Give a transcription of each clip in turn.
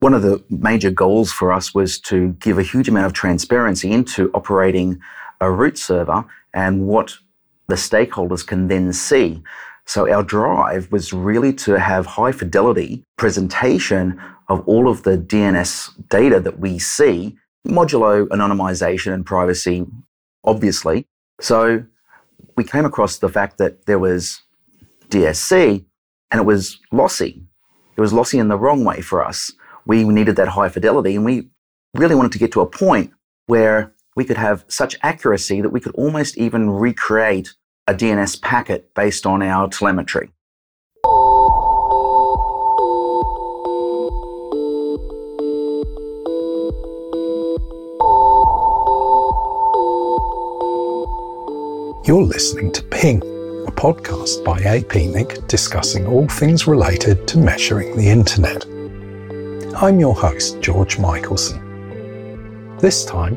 One of the major goals for us was to give a huge amount of transparency into operating a root server and what the stakeholders can then see. So our drive was really to have high fidelity presentation of all of the DNS data that we see, modulo anonymization and privacy, obviously. So we came across the fact that there was DSC and it was lossy. It was lossy in the wrong way for us. We needed that high fidelity and we really wanted to get to a point where we could have such accuracy that we could almost even recreate a DNS packet based on our telemetry. You're listening to Ping, a podcast by APNIC discussing all things related to measuring the internet. I'm your host, George Michaelson. This time,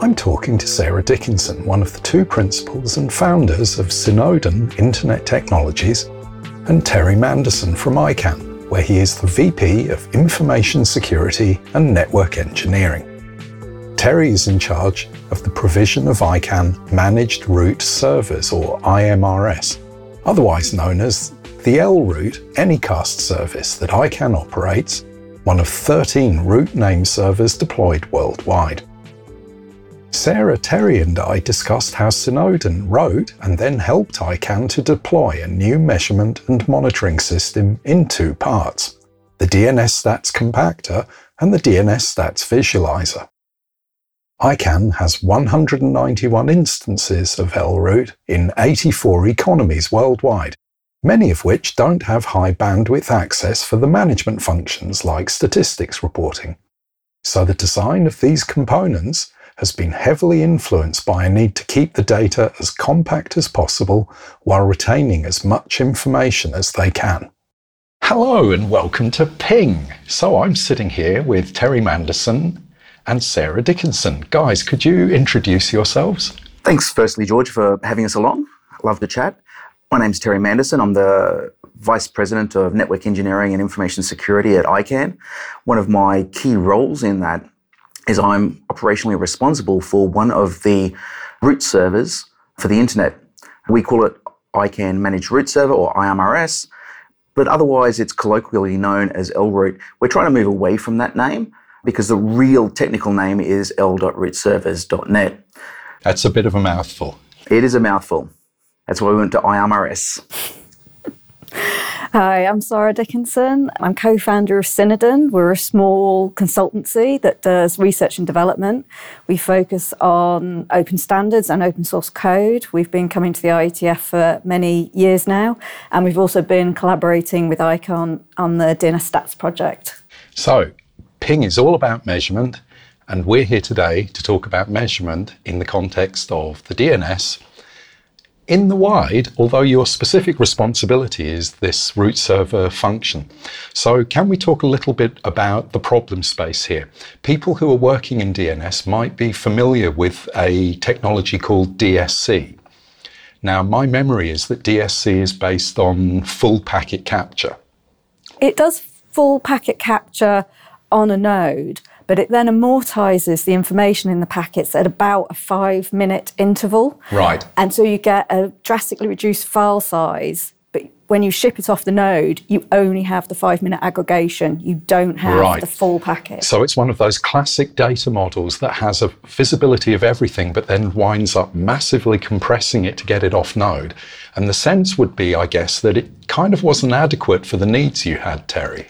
I'm talking to Sara Dickinson, one of the two principals and founders of Sinodun Internet Technologies, and Terry Manderson from ICANN, where he is the VP of Information Security and Network Engineering. Terry is in charge of the provision of ICANN Managed Root Servers, or IMRS, otherwise known as the LRoot Anycast service that ICANN operates, one of 13 root name servers deployed worldwide. Sara, Terry, and I discussed how Sinodun wrote and then helped ICANN to deploy a new measurement and monitoring system in two parts the DNS Stats Compactor and the DNS Stats Visualizer. ICANN has 191 instances of LRoot in 84 economies worldwide, many of which don't have high bandwidth access for the management functions like statistics reporting. So the design of these components has been heavily influenced by a need to keep the data as compact as possible while retaining as much information as they can. Hello and welcome to Ping. So I'm sitting here with Terry Manderson and Sara Dickinson. Guys, could you introduce yourselves? Thanks, firstly, George, for having us along. Love the chat. My name's Terry Manderson. I'm the Vice President of Network Engineering and Information Security at ICANN. One of my key roles in that is I'm operationally responsible for one of the root servers for the internet. We call it ICANN Managed Root Server or IMRS, but otherwise it's colloquially known as LRoot. We're trying to move away from that name because the real technical name is l.root-servers.net. That's a bit of a mouthful. It is a mouthful. That's why we went to IMRS. Hi, I'm Sara Dickinson. I'm co founder of Sinodun. We're a small consultancy that does research and development. We focus on open standards and open source code. We've been coming to the IETF for many years now, and we've also been collaborating with ICANN on the DNS Stats project. So, Ping is all about measurement, and we're here today to talk about measurement in the context of the DNS. In the wide, although your specific responsibility is this root server function. So, can we talk a little bit about the problem space here? People who are working in DNS might be familiar with a technology called DSC. Now, my memory is that DSC is based on full packet capture. It does full packet capture on a node, but it then amortizes the information in the packets at about a five minute interval. Right. And so you get a drastically reduced file size. But when you ship it off the node, you only have the five minute aggregation. You don't have right. the full packet. So it's one of those classic data models that has a visibility of everything, but then winds up massively compressing it to get it off node. And the sense would be, I guess, that it kind of wasn't adequate for the needs you had, Terry.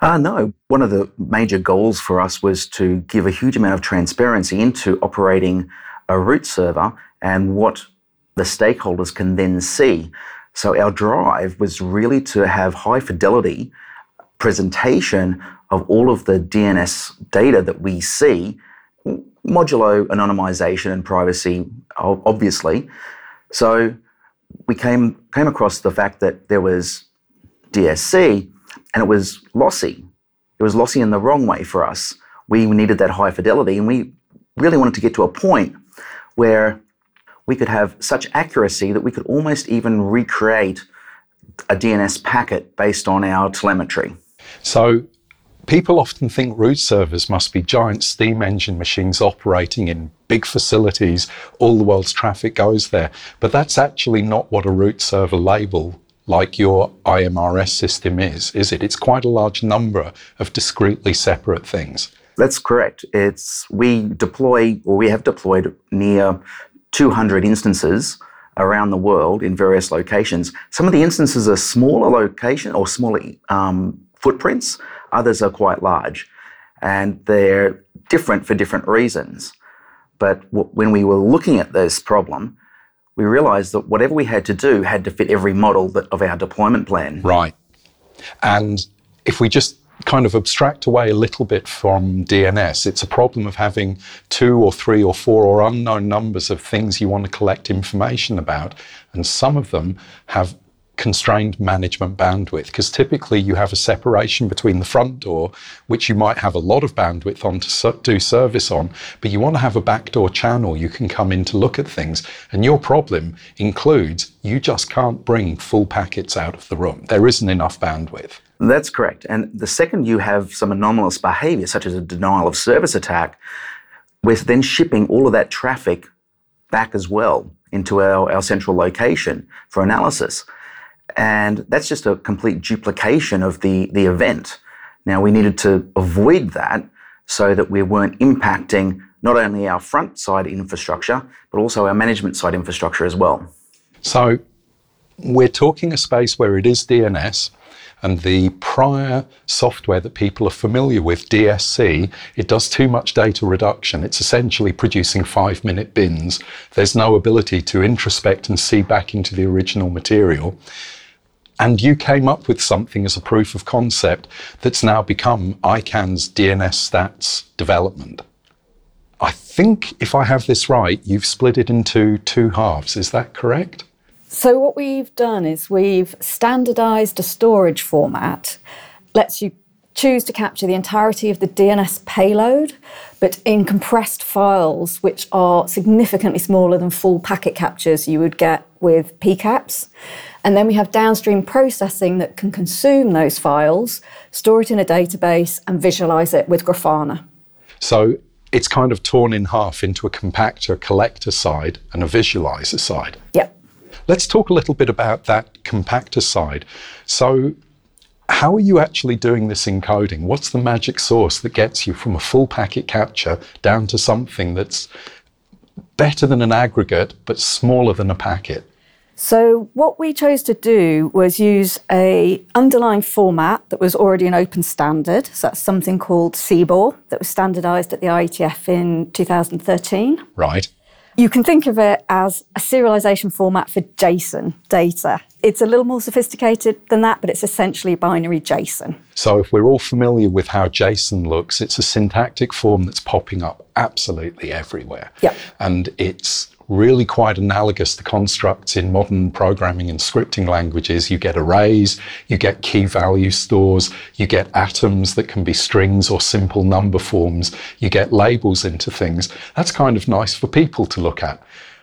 Uh, no. One of the major goals for us was to give a huge amount of transparency into operating a root server and what the stakeholders can then see. So our drive was really to have high fidelity presentation of all of the DNS data that we see, modulo anonymization and privacy, obviously. So we came, came across the fact that there was DSC and it was lossy. It was lossy in the wrong way for us. We needed that high fidelity, and we really wanted to get to a point where we could have such accuracy that we could almost even recreate a DNS packet based on our telemetry. So, People often think root servers must be giant steam engine machines operating in big facilities, all the world's traffic goes there. But that's actually not what a root server label like your IMRS system is, is it? It's quite a large number of discretely separate things. That's correct. It's we deploy or we have deployed near 200 instances around the world in various locations. Some of the instances are smaller location or smaller um, footprints. Others are quite large, and they're different for different reasons. But w- when we were looking at this problem, we realized that whatever we had to do had to fit every model that, of our deployment plan. Right. And if we just kind of abstract away a little bit from DNS, it's a problem of having two or three or four or unknown numbers of things you want to collect information about. And some of them have constrained management bandwidth because typically you have a separation between the front door, which you might have a lot of bandwidth on to do service on, but you want to have a backdoor channel you can come in to look at things. And your problem includes you just can't bring full packets out of the room. There isn't enough bandwidth. That's correct. And the second you have some anomalous behavior, such as a denial of service attack, we're then shipping all of that traffic back as well into our, our central location for analysis. And that's just a complete duplication of the, the event. Now, we needed to avoid that so that we weren't impacting not only our front side infrastructure, but also our management side infrastructure as well. So, we're talking a space where it is DNS, and the prior software that people are familiar with, DSC, it does too much data reduction. It's essentially producing five minute bins. There's no ability to introspect and see back into the original material. And you came up with something as a proof of concept that's now become ICANN's DNS stats development. I think if I have this right, you've split it into two halves. Is that correct? So, what we've done is we've standardized a storage format, lets you choose to capture the entirety of the DNS payload, but in compressed files, which are significantly smaller than full packet captures you would get with PCAPs. And then we have downstream processing that can consume those files, store it in a database, and visualize it with Grafana. So it's kind of torn in half into a compactor collector side and a visualizer side. Yep. Let's talk a little bit about that compactor side. So, how are you actually doing this encoding? What's the magic sauce that gets you from a full packet capture down to something that's better than an aggregate but smaller than a packet? So what we chose to do was use a underlying format that was already an open standard. So that's something called CBOR that was standardized at the IETF in 2013. Right. You can think of it as a serialization format for JSON data. It's a little more sophisticated than that, but it's essentially binary JSON. So, if we're all familiar with how JSON looks, it's a syntactic form that's popping up absolutely everywhere. Yep. And it's really quite analogous to constructs in modern programming and scripting languages. You get arrays, you get key value stores, you get atoms that can be strings or simple number forms, you get labels into things. That's kind of nice for people to look at.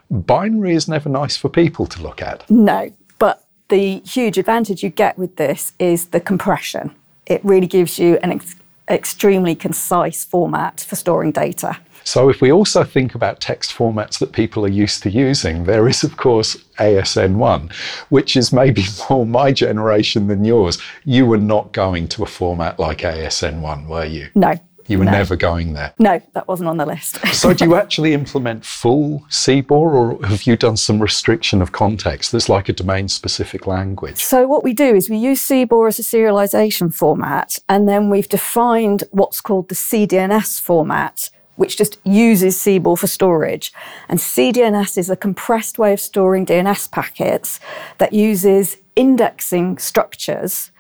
Binary is never nice for people to look at. No, but the huge advantage you get with this is the compression. It really gives you an ex- extremely concise format for storing data. So, if we also think about text formats that people are used to using, there is, of course, ASN1, which is maybe more my generation than yours. You were not going to a format like ASN1, were you? No. You were no. never going there. No, that wasn't on the list. so, do you actually implement full CBOR, or have you done some restriction of context that's like a domain specific language? So, what we do is we use CBOR as a serialization format, and then we've defined what's called the CDNS format, which just uses CBOR for storage. And CDNS is a compressed way of storing DNS packets that uses indexing structures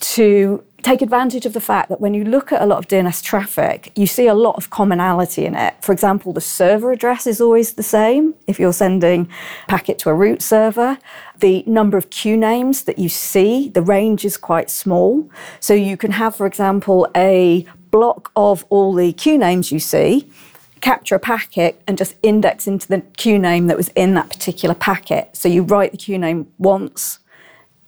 to take advantage of the fact that when you look at a lot of DNS traffic, you see a lot of commonality in it. For example, the server address is always the same if you're sending a packet to a root server. The number of QNAMEs that you see, the range is quite small. So you can have, for example, a block of all the QNAMEs you see, capture a packet and just index into the QNAME that was in that particular packet. So you write the QNAME once,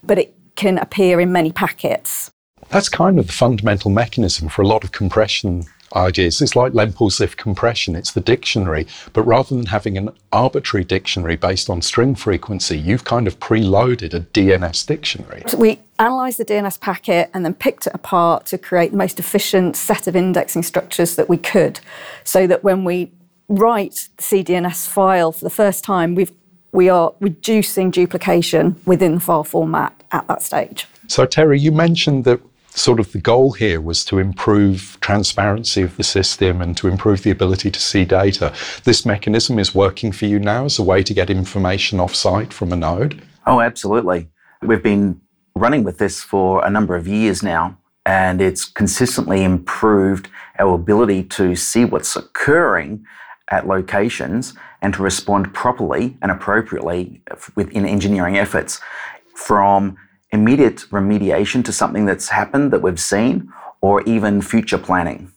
but it can appear in many packets. That's kind of the fundamental mechanism for a lot of compression ideas. It's like Lempel-Ziv compression, it's the dictionary. But rather than having an arbitrary dictionary based on string frequency, you've kind of preloaded a DNS dictionary. So we analysed the DNS packet and then picked it apart to create the most efficient set of indexing structures that we could, so that when we write the CDNS file for the first time, we've we are reducing duplication within the file format at that stage. So, Terry, you mentioned that sort of the goal here was to improve transparency of the system and to improve the ability to see data. This mechanism is working for you now as a way to get information offsite from a node? Oh, absolutely. We've been running with this for a number of years now, and it's consistently improved our ability to see what's occurring at locations and to respond properly and appropriately within engineering efforts from immediate remediation to something that's happened that we've seen or even future planning.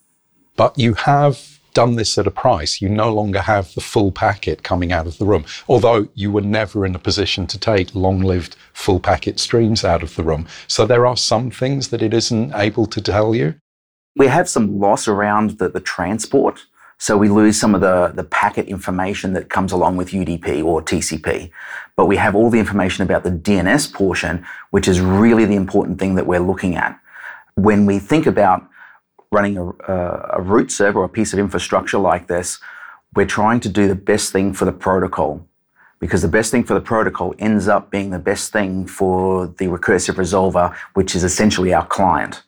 But you have done this at a price. You no longer have the full packet coming out of the room, although you were never in a position to take long lived full packet streams out of the room. So there are some things that it isn't able to tell you. We have some loss around the, the transport. So we lose some of the, the packet information that comes along with UDP or TCP. But we have all the information about the DNS portion, which is really the important thing that we're looking at. When we think about running a, a root server or a piece of infrastructure like this, we're trying to do the best thing for the protocol because the best thing for the protocol ends up being the best thing for the recursive resolver, which is essentially our client.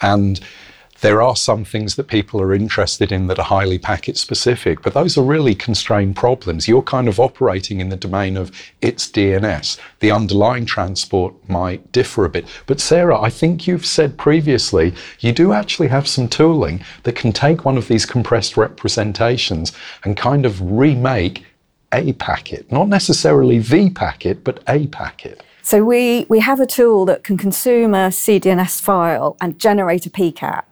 And there are some things that people are interested in that are highly packet specific, but those are really constrained problems. You're kind of operating in the domain of its DNS. The underlying transport might differ a bit. But Sara, I think you've said previously you do actually have some tooling that can take one of these compressed representations and kind of remake a packet, not necessarily the packet, but a packet. So we, we have a tool that can consume a CDNS file and generate a PCAP.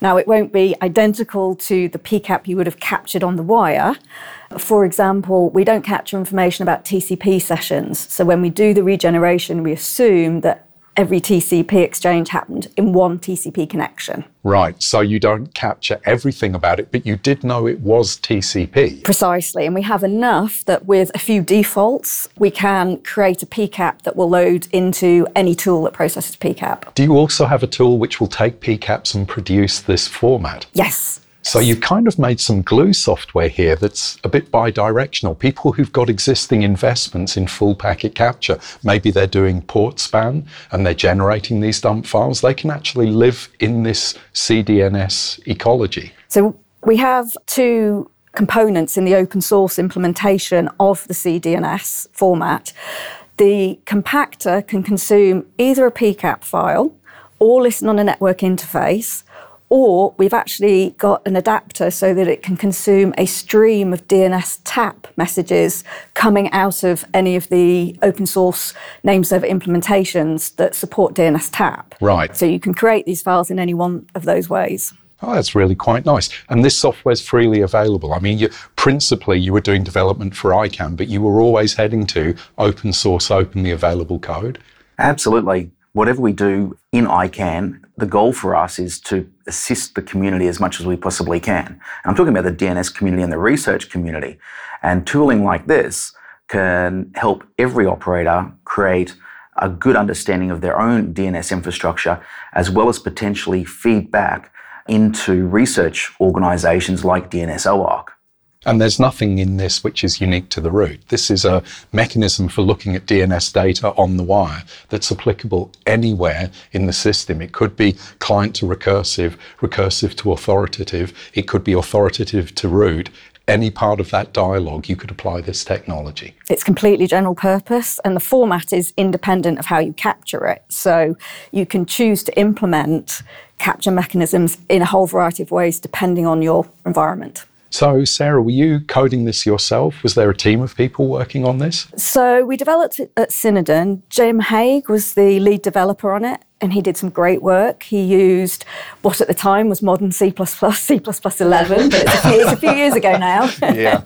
Now, it won't be identical to the PCAP you would have captured on the wire. For example, we don't capture information about TCP sessions. So when we do the regeneration, we assume that every TCP exchange happened in one TCP connection. Right. So you don't capture everything about it, but you did know it was TCP. Precisely. And we have enough that with a few defaults, we can create a PCAP that will load into any tool that processes PCAP. Do you also have a tool which will take PCAPs and produce this format? Yes. So you've kind of made some glue software here that's a bit bi-directional. People who've got existing investments in full packet capture, maybe they're doing port span and they're generating these dump files, they can actually live in this CDNS ecology. So we have two components in the open source implementation of the CDNS format. The compactor can consume either a PCAP file or listen on a network interface or we've actually got an adapter so that it can consume a stream of dnstap messages coming out of any of the open source name server implementations that support dnstap. Right. So you can create these files in any one of those ways. Oh, that's really quite nice. And this software is freely available. I mean, you, principally, you were doing development for ICANN, but you were always heading to open source, openly available code. Absolutely. Whatever we do in ICANN, the goal for us is to assist the community as much as we possibly can. And I'm talking about the DNS community and the research community. And tooling like this can help every operator create a good understanding of their own DNS infrastructure, as well as potentially feedback into research organizations like DNS OARC. And there's nothing in this which is unique to the root. This is a mechanism for looking at DNS data on the wire that's applicable anywhere in the system. It could be client to recursive, recursive to authoritative. It could be authoritative to root. Any part of that dialogue, you could apply this technology. It's completely general purpose, and the format is independent of how you capture it. So you can choose to implement capture mechanisms in a whole variety of ways depending on your environment. So, Sara, were you coding this yourself? Was there a team of people working on this? So, we developed it at Sinodun. Jim Hague was the lead developer on it, and he did some great work. He used what at the time was modern C, C 11, but it's a few, it's a few years ago now. Yeah.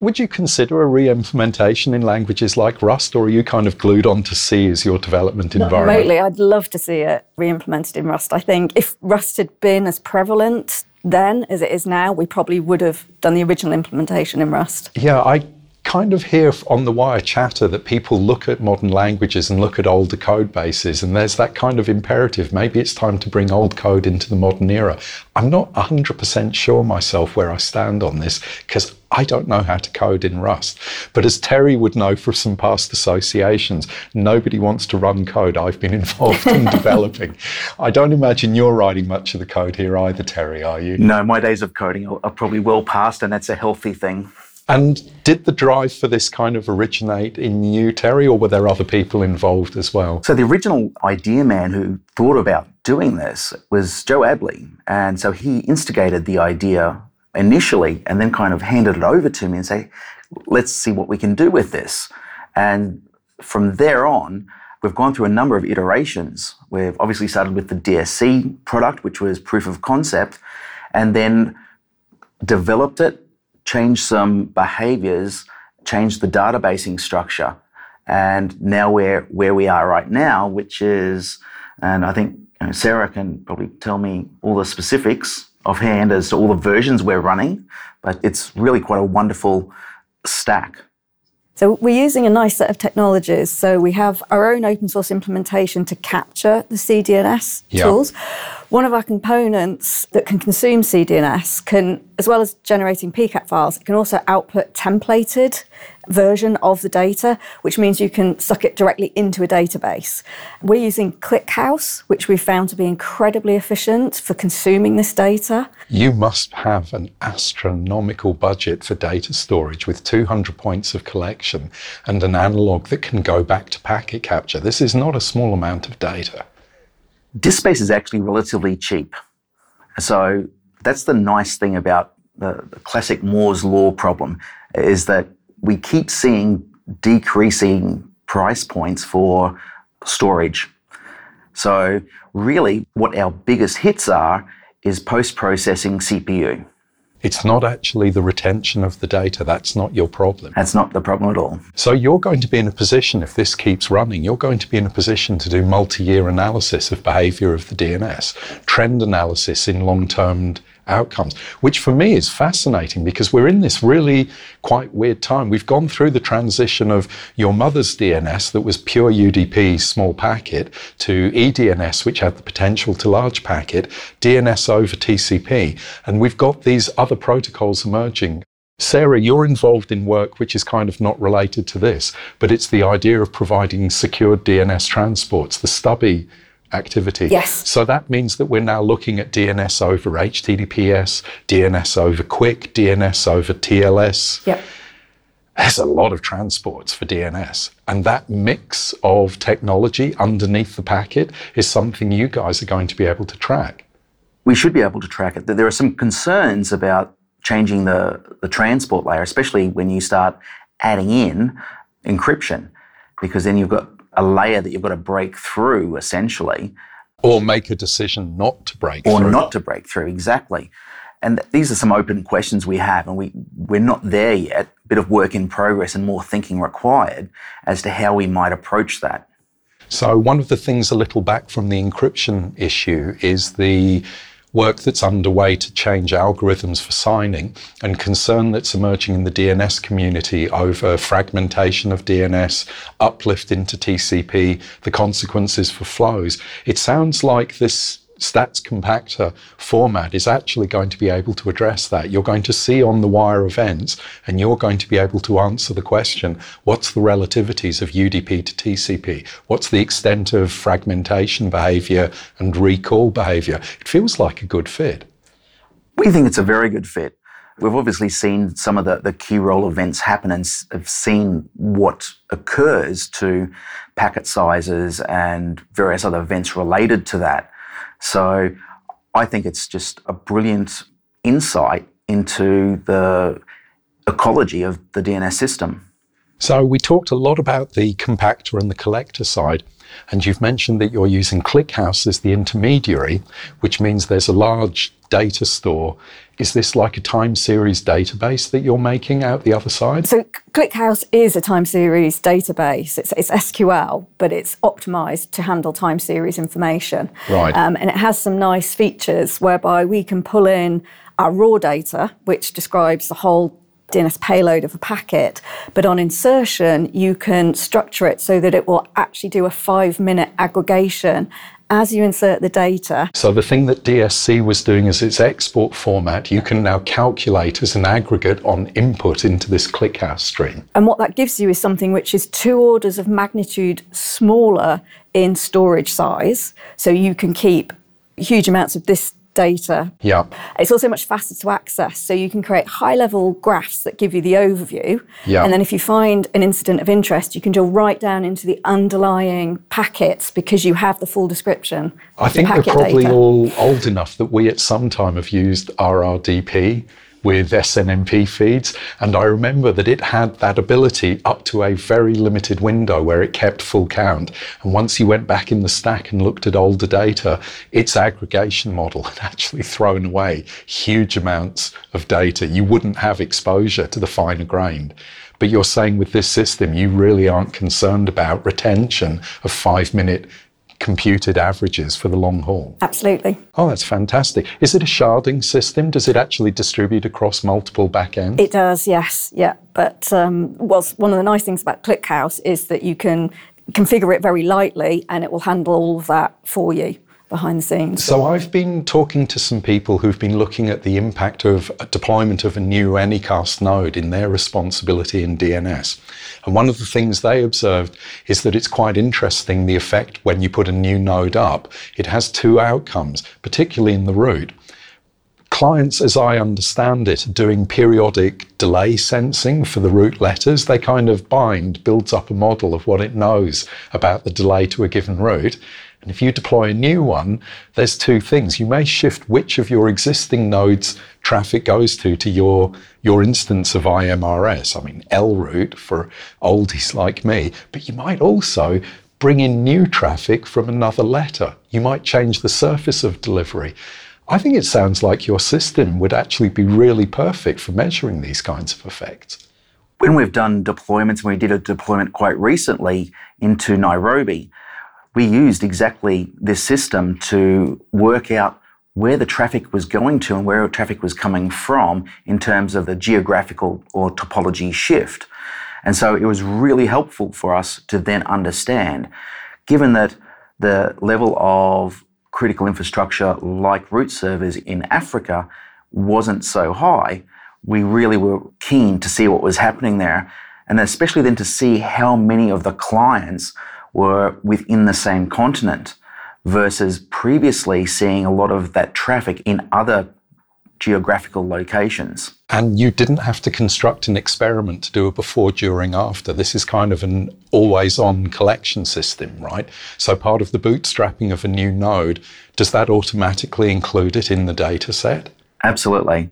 Would you consider a re-implementation in languages like Rust, or are you kind of glued on to C as your development Not environment? Remotely, I'd love to see it re-implemented in Rust. I think if Rust had been as prevalent then as it is now, we probably would have done the original implementation in Rust. Yeah, I kind of hear on the wire chatter that people look at modern languages and look at older code bases, and there's that kind of imperative. Maybe it's time to bring old code into the modern era. I'm not 100% sure myself where I stand on this because I don't know how to code in Rust. But as Terry would know from some past associations, nobody wants to run code I've been involved in developing. I don't imagine you're writing much of the code here either, Terry, are you? No, my days of coding are probably well past, and that's a healthy thing. And did the drive for this kind of originate in you, Terry, or were there other people involved as well? So the original idea man who thought about doing this was Joe Abley. And so he instigated the idea initially and then kind of handed it over to me and say, let's see what we can do with this. And from there on, we've gone through a number of iterations. We've obviously started with the DSC product, which was proof of concept, and then developed it changed some behaviors, change the databasing structure. And now we're where we are right now, which is, and I think you know, Sara can probably tell me all the specifics offhand as to all the versions we're running, but it's really quite a wonderful stack. So we're using a nice set of technologies. So we have our own open source implementation to capture the CDNS Yeah. tools. One of our components that can consume CDNS can, as well as generating PCAP files, it can also output templated version of the data, which means you can suck it directly into a database. We're using ClickHouse, which we found to be incredibly efficient for consuming this data. You must have an astronomical budget for data storage with 200 points of collection and an analog that can go back to packet capture. This is not a small amount of data. Disk space is actually relatively cheap. So that's the nice thing about the, the classic Moore's law problem is that we keep seeing decreasing price points for storage. So really what our biggest hits are is post-processing CPU. It's not actually the retention of the data. That's not your problem. That's not the problem at all. So you're going to be in a position, if this keeps running, you're going to be in a position to do multi-year analysis of behavior of the DNS, trend analysis in long-term outcomes, which for me is fascinating because we're in this really quite weird time. We've gone through the transition of your mother's DNS that was pure UDP small packet to eDNS, which had the potential to large packet, DNS over TCP. And we've got these other protocols emerging. Sara, you're involved in work which is kind of not related to this, but it's the idea of providing secured DNS transports, the Stubby activity. Yes. So that means that we're now looking at DNS over HTTPS, DNS over QUIC, DNS over TLS. Yep. There's a lot of transports for DNS. And that mix of technology underneath the packet is something you guys are going to be able to track. We should be able to track it. There are some concerns about changing the, the transport layer, especially when you start adding in encryption, because then you've got a layer that you've got to break through essentially, Or make a decision not to break or through. not to break through exactly. And th- these are some open questions we have, and we, we're not there yet. A bit of work in progress and more thinking required as to how we might approach that. So, one of the things a little back from the encryption issue is the work that's underway to change algorithms for signing and concern that's emerging in the DNS community over fragmentation of DNS, uplift into TCP, the consequences for flows. It sounds like this stats compactor format is actually going to be able to address that. You're going to see on the wire events and you're going to be able to answer the question what's the relativities of UDP to TCP? What's the extent of fragmentation behavior and recall behavior? It feels like a good fit. We think it's a very good fit. We've obviously seen some of the, the key roll events happen and have seen what occurs to packet sizes and various other events related to that. So I think it's just a brilliant insight into the ecology of the DNS system. So, we talked a lot about the compactor and the collector side, and you've mentioned that you're using ClickHouse as the intermediary, which means there's a large data store, is this like a time series database that you're making out the other side? So ClickHouse is a time series database. It's, it's SQL, but it's optimized to handle time series information. Right. Um, and it has some nice features whereby we can pull in our raw data, which describes the whole DNS payload of a packet. But on insertion, you can structure it so that it will actually do a five minute aggregation as you insert the data. So the thing that DSC was doing is its export format, you can now calculate as an aggregate on input into this ClickHouse stream. And what that gives you is something which is two orders of magnitude smaller in storage size. So you can keep huge amounts of this data. Yeah. It's also much faster to access. So you can create high level graphs that give you the overview. Yeah. And then if you find an incident of interest, you can drill right down into the underlying packets because you have the full description. I think we're probably data. all old enough that we at some time have used RRDP with SNMP feeds. And I remember that it had that ability up to a very limited window where it kept full count. And once you went back in the stack and looked at older data, its aggregation model had actually thrown away huge amounts of data. You wouldn't have exposure to the finer grained. But you're saying with this system, you really aren't concerned about retention of five minute computed averages for the long haul. Absolutely. Oh, that's fantastic. Is it a sharding system? Does it actually distribute across multiple backends? It does, yes, yeah. But um, well, one of the nice things about ClickHouse is that you can configure it very lightly and it will handle all of that for you behind the scenes. So I've been talking to some people who've been looking at the impact of deployment of a new Anycast node in their responsibility in DNS. And one of the things they observed is that it's quite interesting the effect when you put a new node up. It has two outcomes, particularly in the root. Clients, as I understand it, are doing periodic delay sensing for the root letters. They kind of bind, builds up a model of what it knows about the delay to a given root. And if you deploy a new one, there's two things. You may shift which of your existing nodes traffic goes to to your, your instance of IMRS. I mean, L root for oldies like me, but you might also bring in new traffic from another letter. You might change the surface of delivery. I think it sounds like your system would actually be really perfect for measuring these kinds of effects. When we've done deployments, and we did a deployment quite recently into Nairobi, we used exactly this system to work out where the traffic was going to and where traffic was coming from in terms of the geographical or topology shift. And so it was really helpful for us to then understand, given that the level of critical infrastructure like root servers in Africa wasn't so high, we really were keen to see what was happening there. And especially then to see how many of the clients were within the same continent versus previously seeing a lot of that traffic in other geographical locations. And you didn't have to construct an experiment to do a before, during, after. This is kind of an always on collection system, right? So part of the bootstrapping of a new node, does that automatically include it in the data set? Absolutely.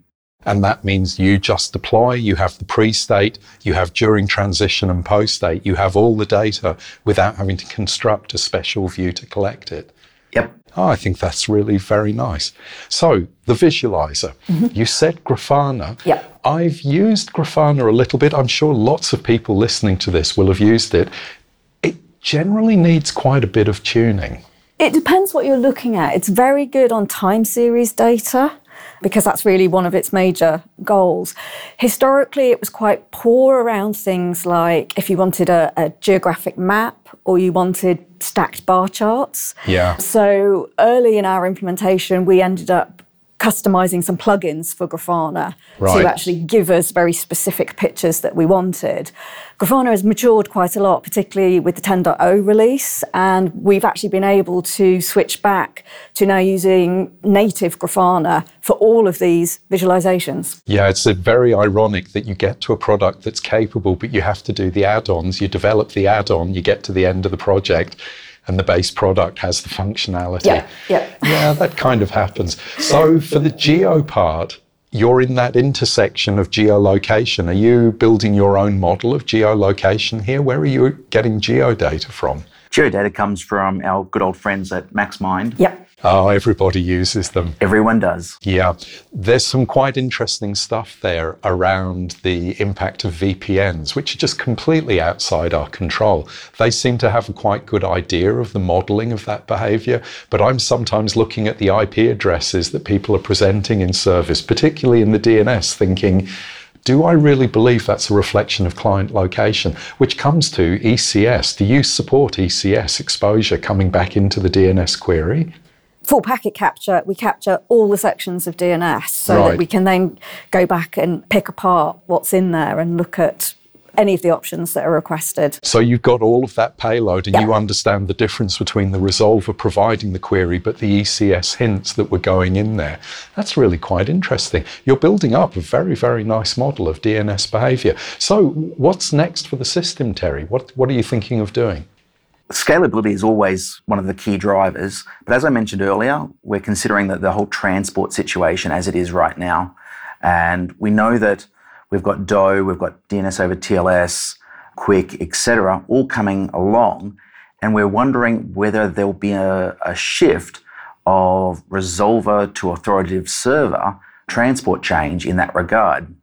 And that means you just deploy, you have the pre state, you have during transition and post state, you have all the data without having to construct a special view to collect it. Yep. Oh, I think that's really very nice. So, the visualizer, mm-hmm. you said Grafana. Yep. I've used Grafana a little bit. I'm sure lots of people listening to this will have used it. It generally needs quite a bit of tuning. It depends what you're looking at. It's very good on time series data because that's really one of its major goals. Historically, it was quite poor around things like if you wanted a, a geographic map or you wanted stacked bar charts. Yeah. So early in our implementation, we ended up customizing some plugins for Grafana Right. to actually give us very specific pictures that we wanted. Grafana has matured quite a lot, particularly with the 10.0 release, and we've actually been able to switch back to now using native Grafana for all of these visualizations. Yeah, it's very ironic that you get to a product that's capable, but you have to do the add ons. You develop the add on, you get to the end of the project, and the base product has the functionality. Yeah, yeah. Yeah, that kind of happens. So for the geo part, you're in that intersection of geolocation. Are you building your own model of geolocation here? Where are you getting geodata from? Geodata comes from our good old friends at MaxMind. Yep. Oh, everybody uses them. Everyone does. Yeah. There's some quite interesting stuff there around the impact of VPNs, which are just completely outside our control. They seem to have a quite good idea of the modeling of that behavior, but I'm sometimes looking at the IP addresses that people are presenting in service, particularly in the DNS, thinking, do I really believe that's a reflection of client location? Which comes to ECS. Do you support ECS exposure coming back into the DNS query? Full packet capture, we capture all the sections of DNS so Right. that we can then go back and pick apart what's in there and look at any of the options that are requested. So you've got all of that payload and you understand the difference between the resolver providing the query but the ECS hints that were going in there. That's really quite interesting. You're building up a very, very nice model of DNS behavior. So what's next for the system, Terry? What, what are you thinking of doing? Scalability is always one of the key drivers. But as I mentioned earlier, we're considering that the whole transport situation as it is right now. And we know that we've got DoH, we've got DNS over TLS, QUIC, etc., all coming along. And we're wondering whether there'll be a, a shift of resolver to authoritative server transport change in that regard.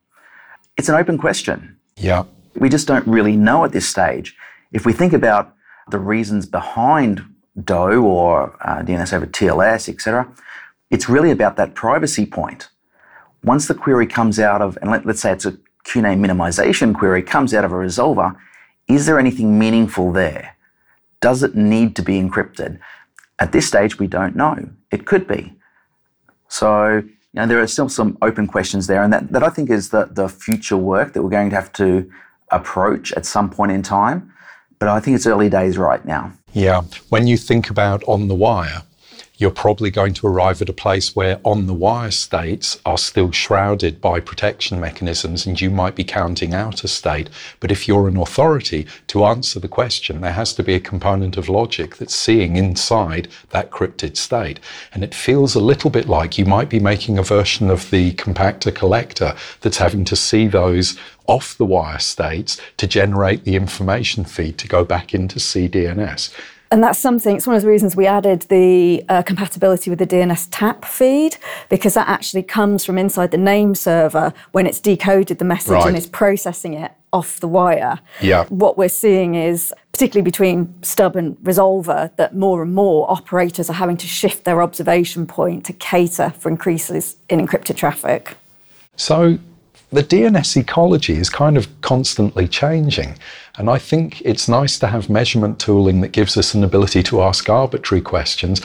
It's an open question. Yeah. We just don't really know at this stage. If we think about the reasons behind DoH or uh, DNS over TLS, etc., it's really about that privacy point. Once the query comes out of, and let, let's say it's a QNAME minimization query, comes out of a resolver, is there anything meaningful there? Does it need to be encrypted? At this stage, we don't know. It could be. So, you know, there are still some open questions there, and that, that I think is the, the future work that we're going to have to approach at some point in time. But I think it's early days right now. Yeah. When you think about on the wire, you're probably going to arrive at a place where on the wire states are still shrouded by protection mechanisms and you might be counting out a state. But if you're an authority to answer the question, there has to be a component of logic that's seeing inside that cryptid state. And it feels a little bit like you might be making a version of the compactor collector that's having to see those off the wire states to generate the information feed to go back into CDNS. And that's something, it's one of the reasons we added the uh, compatibility with the dnstap feed, because that actually comes from inside the name server when it's decoded the message Right. and is processing it off the wire. Yeah. What we're seeing is, particularly between stub and resolver, that more and more operators are having to shift their observation point to cater for increases in encrypted traffic. So the DNS ecology is kind of constantly changing. And I think it's nice to have measurement tooling that gives us an ability to ask arbitrary questions.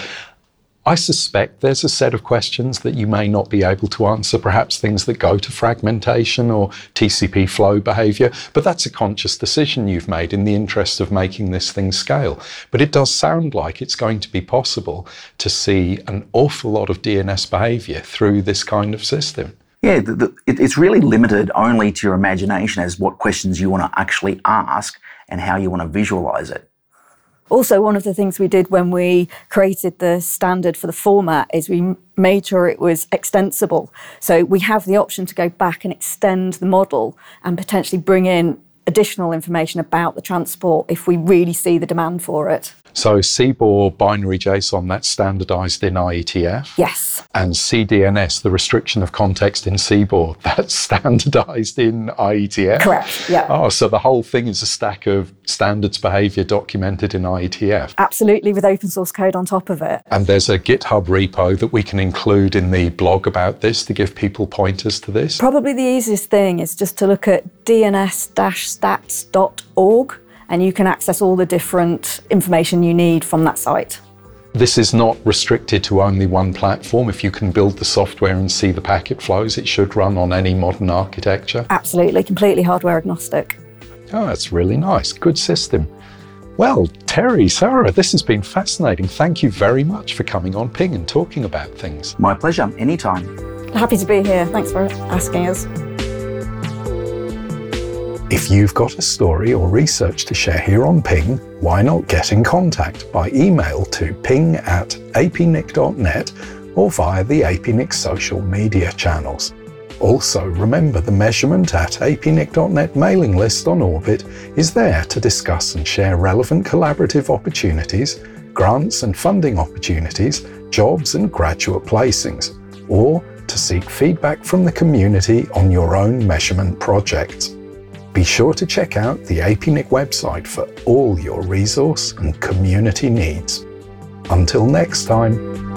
I suspect there's a set of questions that you may not be able to answer, perhaps things that go to fragmentation or TCP flow behavior, but that's a conscious decision you've made in the interest of making this thing scale. But it does sound like it's going to be possible to see an awful lot of DNS behavior through this kind of system. Yeah, the, the, it, it's really limited only to your imagination as what questions you want to actually ask and how you want to visualize it. Also, one of the things we did when we created the standard for the format is we made sure it was extensible. So we have the option to go back and extend the model and potentially bring in additional information about the transport if we really see the demand for it. So CBOR binary JSON, that's standardized in IETF. Yes. And CDNS, the restriction of context in CBOR, that's standardized in IETF. Correct, yeah. Oh, so the whole thing is a stack of standards behavior documented in IETF. Absolutely, with open source code on top of it. And there's a GitHub repo that we can include in the blog about this to give people pointers to this. Probably the easiest thing is just to look at dns-stats.org and you can access all the different information you need from that site. This is not restricted to only one platform. If you can build the software and see the packet flows, it should run on any modern architecture. Absolutely, completely hardware agnostic. Oh, that's really nice. Good system. Well, Terry, Sara, this has been fascinating. Thank you very much for coming on Ping and talking about things. My pleasure, anytime. Happy to be here. Thanks for asking us. If you've got a story or research to share here on Ping, why not get in contact by email to ping at apnic.net or via the APNIC social media channels. Also, remember the measurement at apnic.net mailing list on Orbit is there to discuss and share relevant collaborative opportunities, grants and funding opportunities, jobs and graduate placings, or to seek feedback from the community on your own measurement projects. Be sure to check out the APNIC website for all your resource and community needs. Until next time.